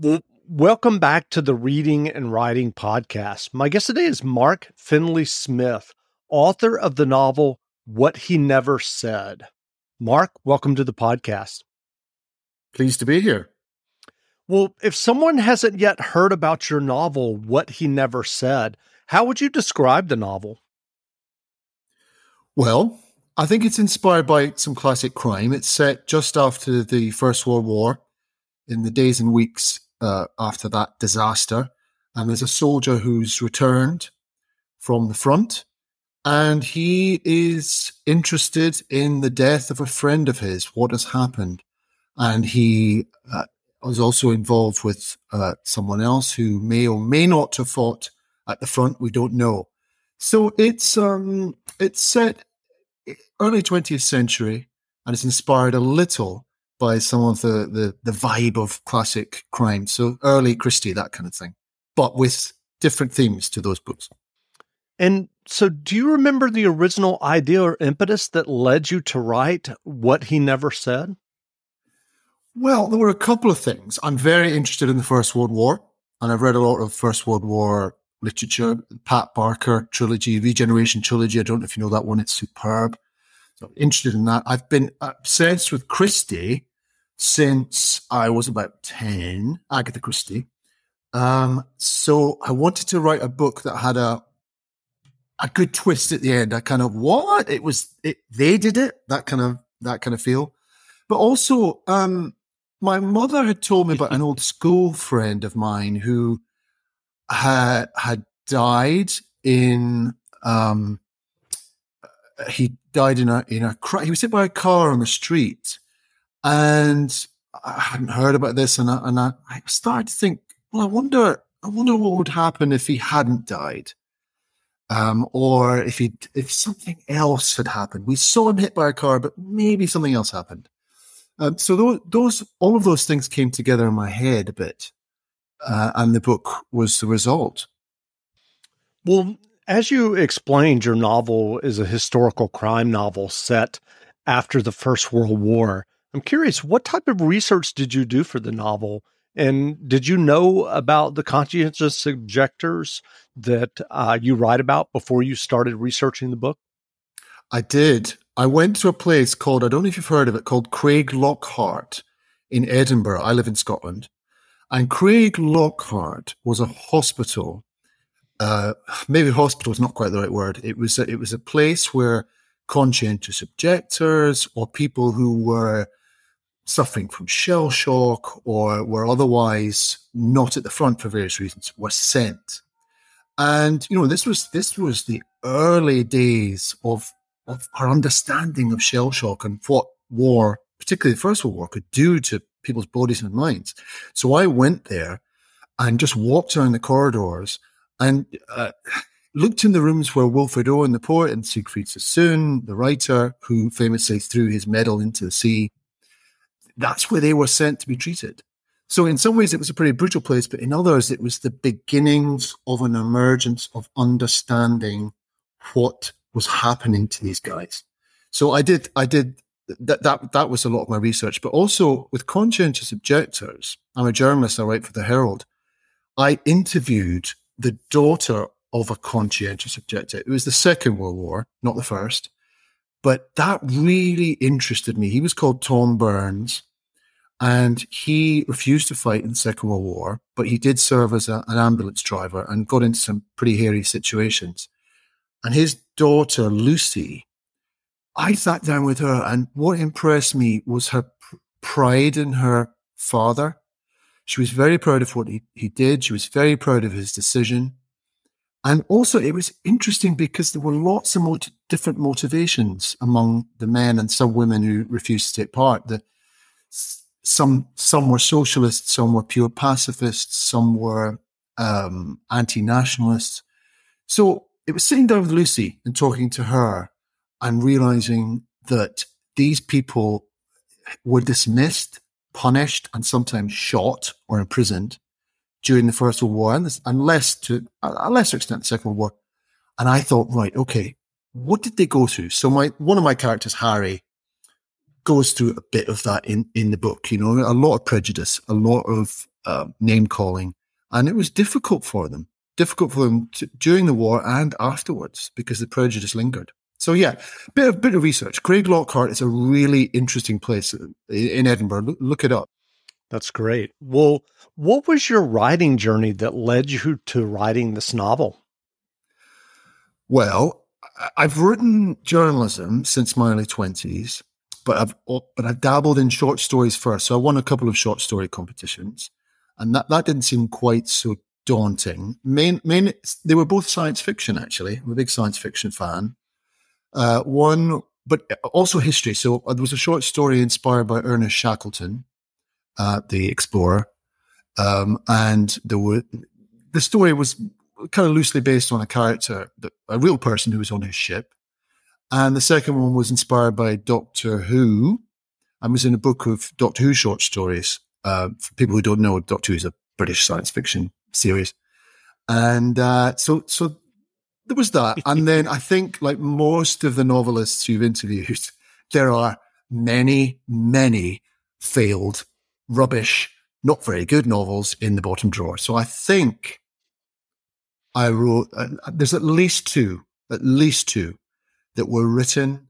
Well, welcome back to the Reading and Writing Podcast. My guest today is Mark Findlay Smith, author of the novel What He Never Said. Mark, welcome to the podcast. Pleased to be here. Well, if someone hasn't yet heard about your novel, What He Never Said, how would you describe the novel? Well, I think it's inspired by some classic crime. It's set just after the First World War, in the days and weeks uh, after that disaster. And there's a soldier who's returned from the front and he is interested in the death of a friend of his, what has happened. And he uh, was also involved with uh, someone else who may or may not have fought at the front. We don't know. So it's um, it's set early 20th century and it's inspired a little by some of the, the, the vibe of classic crime. So early Christie, that kind of thing, but with different themes to those books. And so, do you remember the original idea or impetus that led you to write what he never said? Well, there were a couple of things. I'm very interested in the First World War, and I've read a lot of First World War literature. Pat Barker trilogy, Regeneration trilogy. I don't know if you know that one. It's superb. So I'm interested in that. I've been obsessed with Christie since I was about 10, Agatha Christie. Um, so I wanted to write a book that had a a good twist at the end. I kind of what it was. It, they did it. That kind of that kind of feel. But also, um, my mother had told me about an old school friend of mine who had had died in. Um, he died in a in a he was hit by a car on the street, and I hadn't heard about this, and I, and I, started to think, well, I wonder, I wonder what would happen if he hadn't died, um, or if he if something else had happened. We saw him hit by a car, but maybe something else happened. Um, so those, those, all of those things came together in my head a bit, uh, and the book was the result. Well, as you explained, your novel is a historical crime novel set after the First World War. I'm curious, what type of research did you do for the novel? And did you know about the conscientious objectors that uh, you write about before you started researching the book? I did. I went to a place called, I don't know if you've heard of it, called Craiglockhart in Edinburgh. I live in Scotland. And Craiglockhart was a hospital uh, maybe hospital is not quite the right word. It was a, it was a place where conscientious objectors or people who were suffering from shell shock or were otherwise not at the front for various reasons were sent. And you know this was this was the early days of of our understanding of shell shock and what war, particularly the First World War, could do to people's bodies and minds. So I went there and just walked around the corridors and uh, looked in the rooms where Wilfred Owen, the poet, and Siegfried Sassoon, the writer, who famously threw his medal into the sea, that's where they were sent to be treated. So in some ways, it was a pretty brutal place, but in others, it was the beginnings of an emergence of understanding what was happening to these guys. So I did, I did that, that, that was a lot of my research, but also with conscientious objectors. I'm a journalist. I write for the Herald. I interviewed the daughter of a conscientious objector. It was the Second World War, not the first. But that really interested me. He was called Tom Burns and he refused to fight in the Second World War, but he did serve as a, an ambulance driver and got into some pretty hairy situations. And his daughter, Lucy, I sat down with her and what impressed me was her pr- pride in her father she was very proud of what he, he did. She was very proud of his decision. And also, it was interesting because there were lots of mot- different motivations among the men and some women who refused to take part. The, some some were socialists, some were pure pacifists, some were um, anti-nationalists. So it was sitting down with Lucy and talking to her and realizing that these people were dismissed punished and sometimes shot or imprisoned during the First World War, and, and less to a lesser extent the Second World War. And I thought, right, okay, what did they go through? So my one of my characters, Harry, goes through a bit of that in in the book. You know, a lot of prejudice, a lot of uh, name calling, and it was difficult for them. Difficult for them to, during the war and afterwards because the prejudice lingered. So yeah, bit of bit of research. Craiglockhart is a really interesting place in Edinburgh. Look it up. That's great. Well, what was your writing journey that led you to writing this novel? Well, I've written journalism since my early twenties, but I've but I've dabbled in short stories first. So I won a couple of short story competitions, and that that didn't seem quite so daunting. Main main they were both science fiction actually. I'm a big science fiction fan. Uh, one, but also history. So uh, there was a short story inspired by Ernest Shackleton, uh, the explorer, um, and there were the story was kind of loosely based on a character, a real person who was on his ship. And the second one was inspired by Doctor Who and was in a book of Doctor Who short stories. Uh, for people who don't know, Doctor Who is a British science fiction series. And uh, so, so there was that. and then I think, like most of the novelists you've interviewed, there are many, many failed, rubbish, not very good novels in the bottom drawer. So I think I wrote, uh, there's at least two, at least two that were written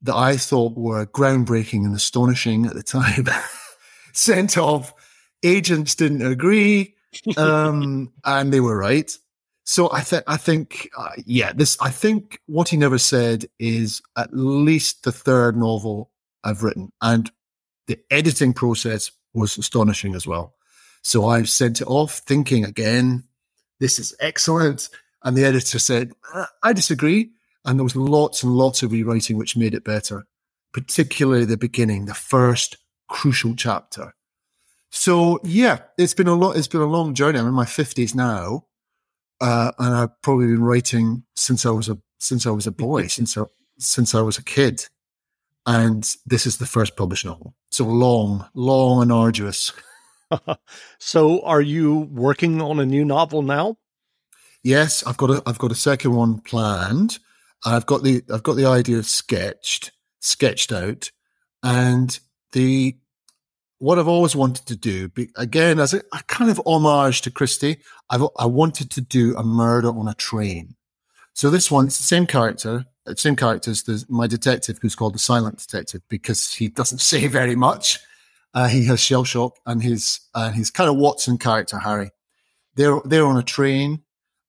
that I thought were groundbreaking and astonishing at the time. Sent off, agents didn't agree, um, and they were right. So I think, I think, uh, yeah, this, I think what he never said is at least the third novel I've written. And the editing process was astonishing as well. So I sent it off thinking again, this is excellent. And the editor said, uh, I disagree. And there was lots and lots of rewriting which made it better, particularly the beginning, the first crucial chapter. So yeah, it's been a lot. It's been a long journey. I'm in my fifties now, uh, and I've probably been writing since I was a since I was a boy, since I, since I was a kid. And this is the first published novel. So long, long and arduous. so are you working on a new novel now? Yes, I've got a I've got a second one planned. I've got the I've got the idea sketched, sketched out, and the what I've always wanted to do, again as a, a kind of homage to Christie, I've I wanted to do a murder on a train. So this one, it's the same character, same character as my detective, who's called the silent detective, because he doesn't say very much. Uh, he has shell shock, and his uh, his kind of Watson character Harry. They're they're on a train,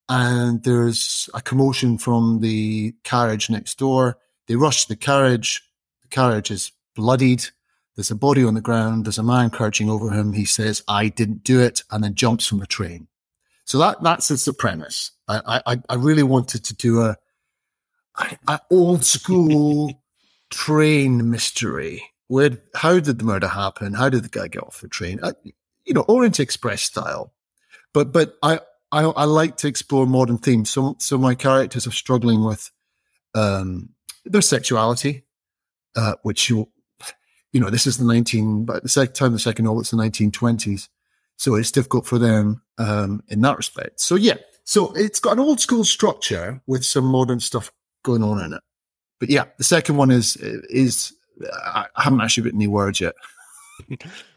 and there's a commotion from the carriage next door. They rush the carriage. The carriage is bloodied. There's a body on the ground. There's a man crouching over him. He says, "I didn't do it," and then jumps from the train. So that that's the premise. I I, I really wanted to do a, a old school train mystery where how did the murder happen? How did the guy get off the train? Uh, you know, Orient Express style. But but I, I I like to explore modern themes. So so my characters are struggling with um, their sexuality, uh, which you you know this is the nineteen. But the second time the second novel it's the nineteen twenties, so it's difficult for them um, in that respect. So yeah, so it's got an old school structure with some modern stuff going on in it. But yeah, the second one is is I haven't actually written any words yet.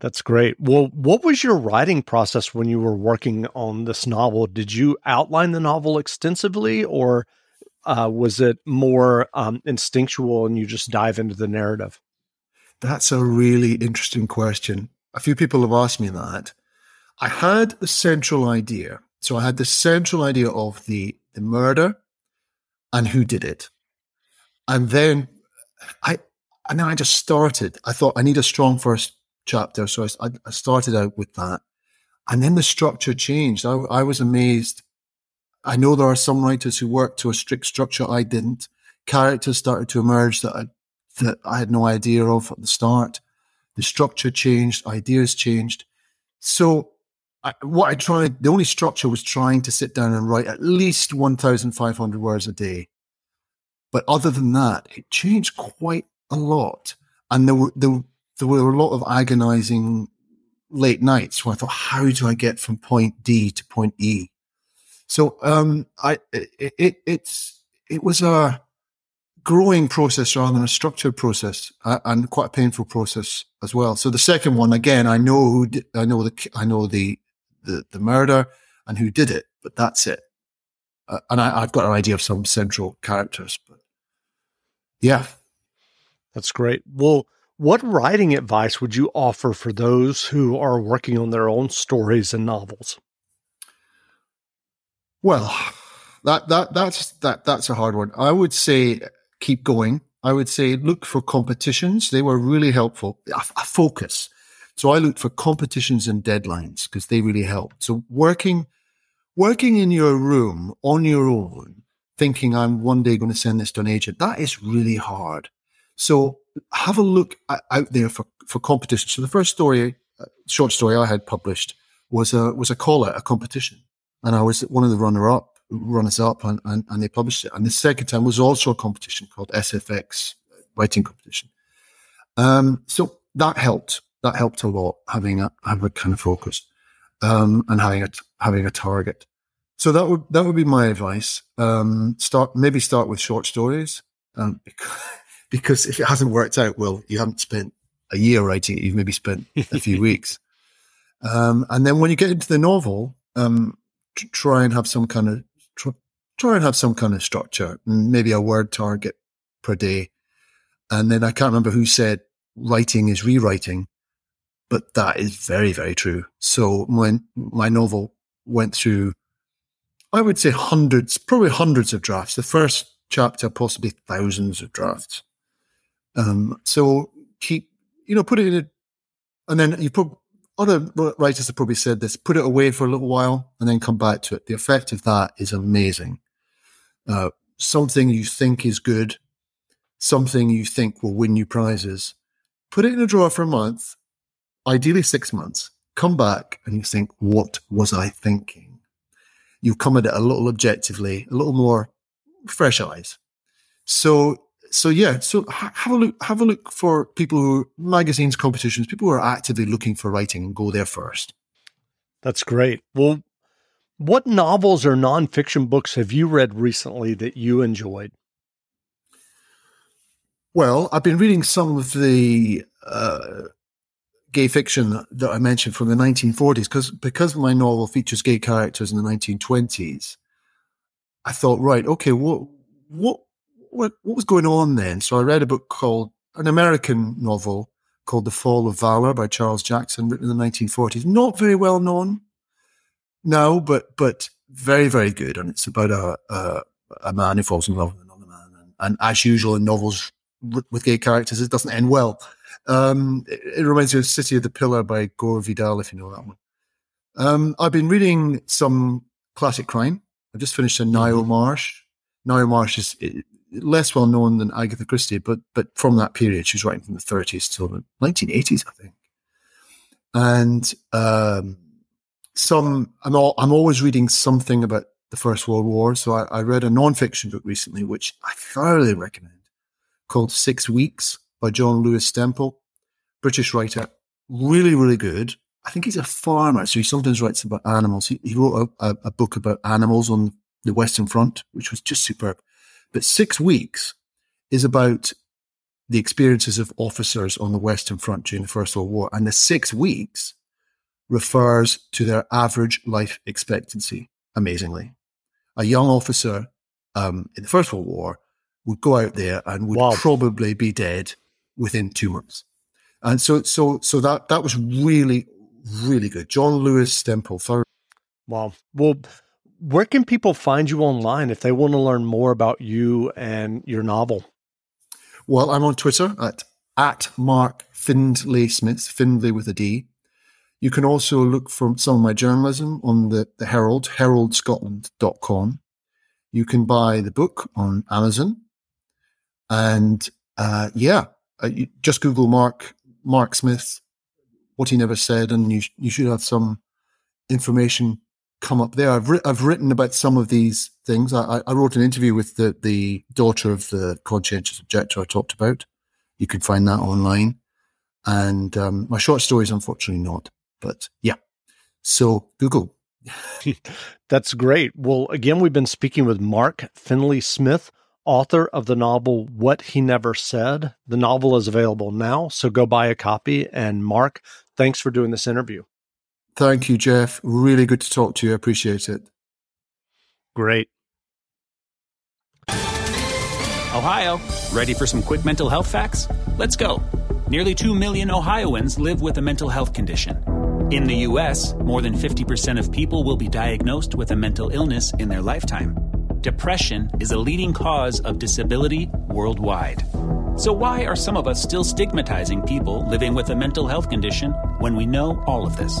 That's great. Well, what was your writing process when you were working on this novel? Did you outline the novel extensively or uh, was it more um, instinctual and you just dive into the narrative? That's a really interesting question. A few people have asked me that. I had the central idea. So I had the central idea of the, the murder and who did it. And then I, and then I just started. I thought I need a strong first chapter. So I, I started out with that. And then the structure changed. I, I was amazed. I know there are some writers who work to a strict structure. I didn't. Characters started to emerge that I, that I had no idea of at the start. The structure changed, ideas changed. So I, what I tried, the only structure was trying to sit down and write at least 1,500 words a day. But other than that, it changed quite a lot. And there were, there, there were a lot of agonizing late nights where I thought, how do I get from point D to point E? So, um, I, it, it it's, it was a growing process rather than a structured process uh, and quite a painful process as well. So the second one, again, I know who, did, I know the, I know the, the, the murder and who did it, but that's it. Uh, and I, I've got an idea of some central characters, but yeah. That's great. Well, what writing advice would you offer for those who are working on their own stories and novels? Well, that that that's that that's a hard one. I would say keep going. I would say look for competitions. They were really helpful. A, a focus. So I looked for competitions and deadlines because they really helped. So working working in your room on your own, thinking I'm one day going to send this to an agent, that is really hard. So have a look out there for, for competition. So the first story, uh, short story I had published was a, was a call at a competition. And I was one of the runner up, runners up and, and, and they published it. And the second time was also a competition called SFX writing competition. Um, so that helped. That helped a lot having a, having a kind of focus, um, and having a, having a target. So that would, that would be my advice. Um, start, maybe start with short stories. Um, because, because if it hasn't worked out, well, you haven't spent a year writing it. You've maybe spent a few weeks. Um, and then when you get into the novel, um, try and have some kind of tr- try and have some kind of structure, maybe a word target per day. And then I can't remember who said writing is rewriting, but that is very very true. So when my novel went through, I would say hundreds, probably hundreds of drafts. The first chapter, possibly thousands of drafts. Um, so keep, you know, put it in a, and then you put, other writers have probably said this, put it away for a little while and then come back to it. The effect of that is amazing. Uh, something you think is good, something you think will win you prizes, put it in a drawer for a month, ideally six months, come back and you think, what was I thinking? You come at it a little objectively, a little more fresh eyes. So so yeah, so have a look. Have a look for people who magazines, competitions, people who are actively looking for writing, go there first. That's great. Well, what novels or nonfiction books have you read recently that you enjoyed? Well, I've been reading some of the uh, gay fiction that I mentioned from the 1940s because because my novel features gay characters in the 1920s. I thought, right, okay, what what what, what was going on then? So I read a book called an American novel called The Fall of Valor by Charles Jackson, written in the 1940s. Not very well known now, but but very very good. And it's about a a, a man who falls in love with another man, and, and as usual in novels with gay characters, it doesn't end well. Um, it, it, reminds me of City of the Pillar by Gore Vidal, if you know that one. Um, I've been reading some classic crime. I've just finished a Ngaio Marsh. Ngaio Marsh is less well known than Agatha Christie, but but from that period, she was writing from the 30s till the 1980s, I think. And um, some, I'm all, I'm always reading something about the First World War. So I, I read a non-fiction book recently, which I thoroughly recommend, called Six Weeks by John Lewis Stempel, British writer, really really good. I think he's a farmer, so he sometimes writes about animals. He, he wrote a, a, a book about animals on the Western Front, which was just superb. But six weeks is about the experiences of officers on the Western Front during the First World War. And the six weeks refers to their average life expectancy, amazingly. A young officer um, in the First World War would go out there and would wow. probably be dead within two months. And so, so, so that, that was really, really good. John Lewis Stempel. Wow. Well, where can people find you online if they want to learn more about you and your novel? Well, I'm on Twitter at at Mark Findlay Smith, Findlay with a D. You can also look for some of my journalism on the, the Herald, heraldscotland.com. You can buy the book on Amazon. And uh, yeah, uh, just Google Mark Mark Smith, what he never said, and you you should have some information come up there. I've, ri- I've written about some of these things. I, I wrote an interview with the, the daughter of the conscientious objector I talked about. You can find that online. And um, my short stories, unfortunately, not. But yeah. So Google. That's great. Well, again, we've been speaking with Mark Findlay Smith, author of the novel What He Never Said. The novel is available now, so go buy a copy. And Mark, thanks for doing this interview. Thank you, Jeff. Really good to talk to you. I appreciate it. Great. Ohio, ready for some quick mental health facts? Let's go. Nearly 2 million Ohioans live with a mental health condition. In the U.S., more than 50% of people will be diagnosed with a mental illness in their lifetime. Depression is a leading cause of disability worldwide. So, why are some of us still stigmatizing people living with a mental health condition when we know all of this?